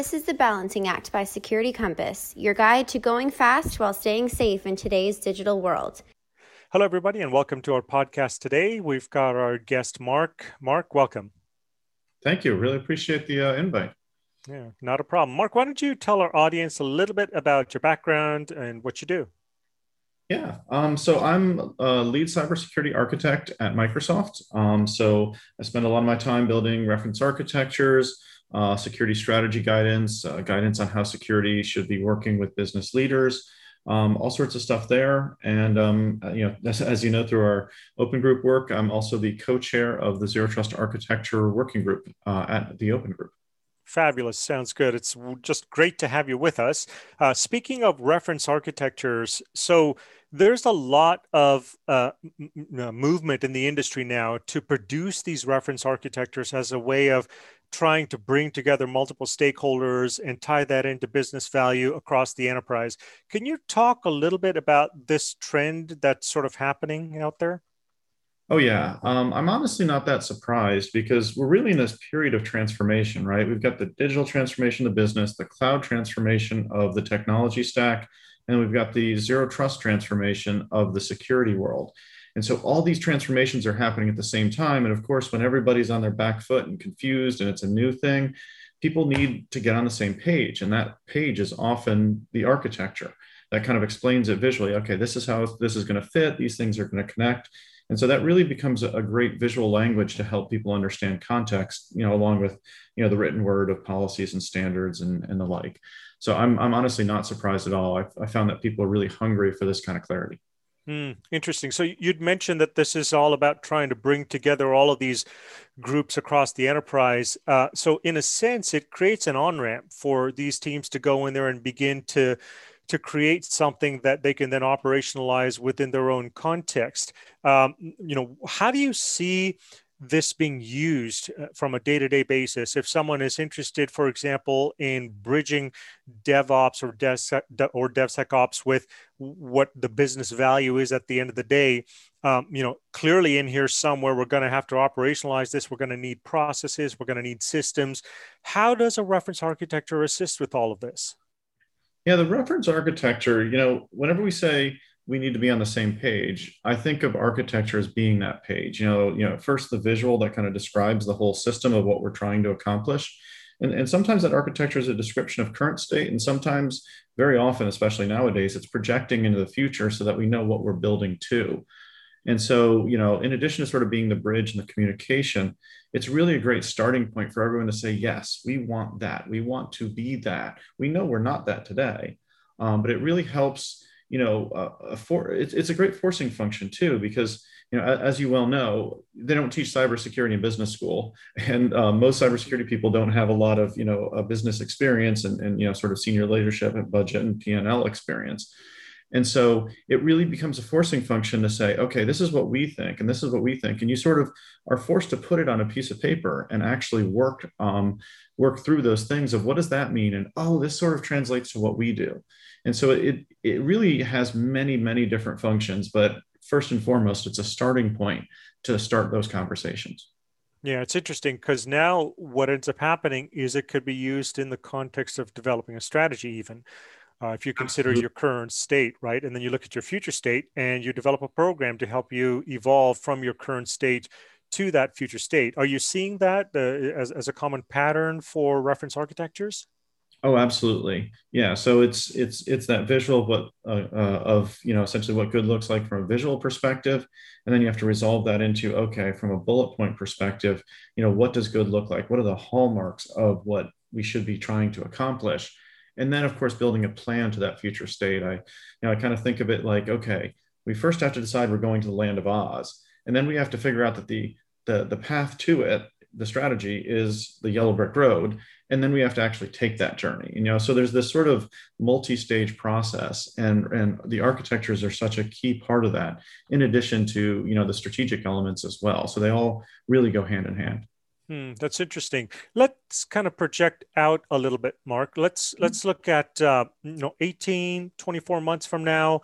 This is the Balancing Act by Security Compass, your guide to going fast while staying safe in today's digital world. Hello, everybody, and welcome to our podcast today. We've got our guest, Mark. Mark, welcome. Thank you. Really appreciate the uh, invite. Yeah, not a problem. Mark, why don't you tell our audience a little bit about your background and what you do? Yeah. Um, so I'm a lead cybersecurity architect at Microsoft. Um, so I spend a lot of my time building reference architectures, uh, security strategy guidance, uh, guidance on how security should be working with business leaders, um, all sorts of stuff there. And um, uh, you know, as, as, you know through our open group work, I'm also the co-chair of the Zero Trust Architecture Working Group uh, at the Open Group. Fabulous. Sounds good. It's just great to have you with us. Uh, speaking of reference architectures, so there's a lot of uh, m- uh, movement in the industry now to produce these reference architectures as a way of trying to bring together multiple stakeholders and tie that into business value across the enterprise. Can you talk a little bit about this trend that's sort of happening out there? Oh, yeah. Um, I'm honestly not that surprised because we're really in this period of transformation, right? We've got the digital transformation of the business, the cloud transformation of the technology stack, and we've got the zero trust transformation of the security world. And so all these transformations are happening at the same time. And of course, when everybody's on their back foot and confused and it's a new thing, people need to get on the same page. And that page is often the architecture that kind of explains it visually. Okay, this is how this is going to fit, these things are going to connect. And so that really becomes a great visual language to help people understand context, you know, along with, you know, the written word of policies and standards and, and the like. So I'm, I'm honestly not surprised at all. I, I found that people are really hungry for this kind of clarity. Hmm, interesting. So you'd mentioned that this is all about trying to bring together all of these groups across the enterprise. Uh, so in a sense, it creates an on ramp for these teams to go in there and begin to to create something that they can then operationalize within their own context. Um, you know, how do you see this being used uh, from a day-to-day basis? If someone is interested for example in bridging devops or dev or devsecops with what the business value is at the end of the day um, you know clearly in here somewhere we're going to have to operationalize this. We're going to need processes. We're going to need systems. How does a reference architecture assist with all of this yeah, the reference architecture, you know, whenever we say we need to be on the same page, I think of architecture as being that page. You know, you know, first the visual that kind of describes the whole system of what we're trying to accomplish. And, and sometimes that architecture is a description of current state. And sometimes, very often, especially nowadays, it's projecting into the future so that we know what we're building to. And so, you know, in addition to sort of being the bridge and the communication, it's really a great starting point for everyone to say, yes, we want that. We want to be that. We know we're not that today, um, but it really helps. You know, uh, for it's, it's a great forcing function too, because you know, as you well know, they don't teach cybersecurity in business school, and uh, most cybersecurity people don't have a lot of you know business experience and, and you know sort of senior leadership and budget and P and L experience. And so it really becomes a forcing function to say, okay, this is what we think, and this is what we think, and you sort of are forced to put it on a piece of paper and actually work um, work through those things of what does that mean, and oh, this sort of translates to what we do. And so it it really has many many different functions, but first and foremost, it's a starting point to start those conversations. Yeah, it's interesting because now what ends up happening is it could be used in the context of developing a strategy, even uh, if you consider your current state, right? And then you look at your future state and you develop a program to help you evolve from your current state to that future state. Are you seeing that uh, as, as a common pattern for reference architectures? Oh, absolutely. Yeah. So it's it's it's that visual of what uh, uh, of you know essentially what good looks like from a visual perspective, and then you have to resolve that into okay from a bullet point perspective. You know what does good look like? What are the hallmarks of what we should be trying to accomplish? And then of course building a plan to that future state. I you know i kind of think of it like okay we first have to decide we're going to the land of oz. And then we have to figure out that the the, the path to it the strategy is the yellow brick road. And then we have to actually take that journey you know? So there's this sort of multi-stage process and and the architectures are such a key part of that in addition to you know the strategic elements as well. So they all really go hand in hand Hmm, that's interesting. Let's kind of project out a little bit, Mark. Let's mm-hmm. let's look at uh, you know 18, 24 months from now.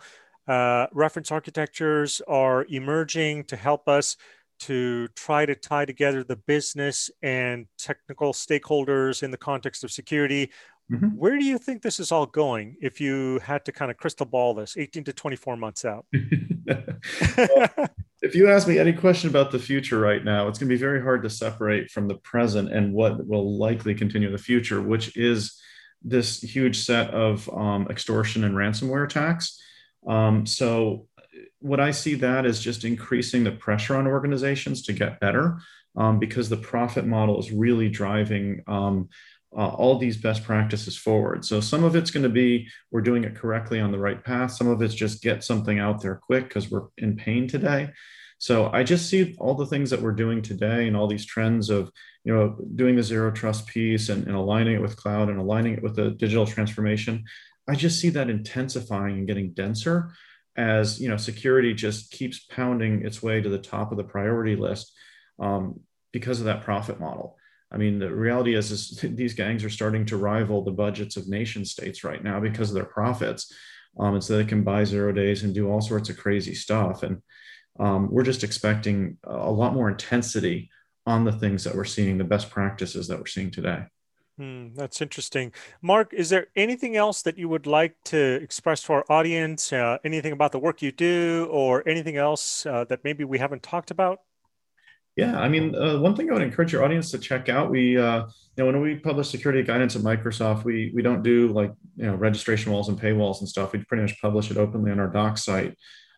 Uh, reference architectures are emerging to help us to try to tie together the business and technical stakeholders in the context of security. Mm-hmm. Where do you think this is all going if you had to kind of crystal ball this 18 to 24 months out? well, if you ask me any question about the future right now, it's going to be very hard to separate from the present and what will likely continue in the future, which is this huge set of um, extortion and ransomware attacks. Um, so, what I see that is just increasing the pressure on organizations to get better um, because the profit model is really driving um, uh, all these best practices forward. So some of it's going to be we're doing it correctly on the right path. Some of it's just get something out there quick because we're in pain today. So I just see all the things that we're doing today and all these trends of you know doing the zero trust piece and, and aligning it with cloud and aligning it with the digital transformation. I just see that intensifying and getting denser as you know security just keeps pounding its way to the top of the priority list um, because of that profit model. I mean, the reality is, is these gangs are starting to rival the budgets of nation states right now because of their profits. Um, and so they can buy zero days and do all sorts of crazy stuff. And um, we're just expecting a lot more intensity on the things that we're seeing, the best practices that we're seeing today. Hmm, that's interesting. Mark, is there anything else that you would like to express to our audience? Uh, anything about the work you do or anything else uh, that maybe we haven't talked about? Yeah, I mean, uh, one thing I would encourage your audience to check out, we, uh, you know, when we publish security guidance at Microsoft, we we don't do like you know registration walls and paywalls and stuff. We pretty much publish it openly on our doc site.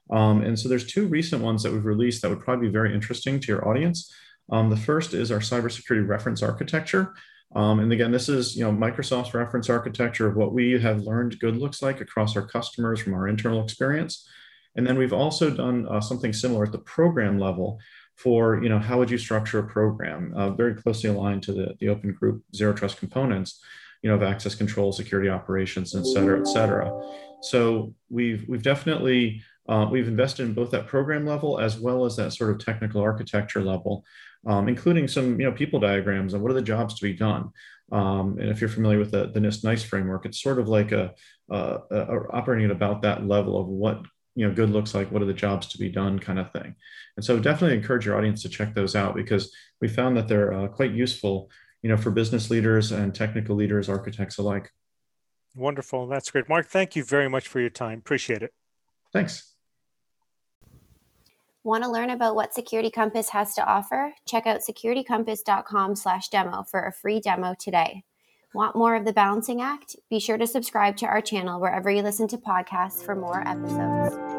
Um, and so there's two recent ones that we've released that would probably be very interesting to your audience. Um, the first is our cybersecurity reference architecture. Um, and again, this is you know Microsoft's reference architecture of what we have learned good looks like across our customers from our internal experience. And then we've also done uh, something similar at the program level for you know how would you structure a program? Uh, very closely aligned to the, the open group zero trust components you know of access control security operations et cetera et cetera. So we've we've definitely uh, we've invested in both that program level as well as that sort of technical architecture level um, including some you know people diagrams and what are the jobs to be done. Um, and if you're familiar with the, the NIST NICE framework, it's sort of like a, a, a operating at about that level of what you know good looks like what are the jobs to be done kind of thing. And so definitely encourage your audience to check those out because we found that they're uh, quite useful you know for business leaders and technical leaders architects alike. Wonderful. That's great. Mark thank you very much for your time. Appreciate it. Thanks. Want to learn about what Security Compass has to offer? Check out securitycompass.com slash demo for a free demo today. Want more of the balancing act? Be sure to subscribe to our channel wherever you listen to podcasts for more episodes.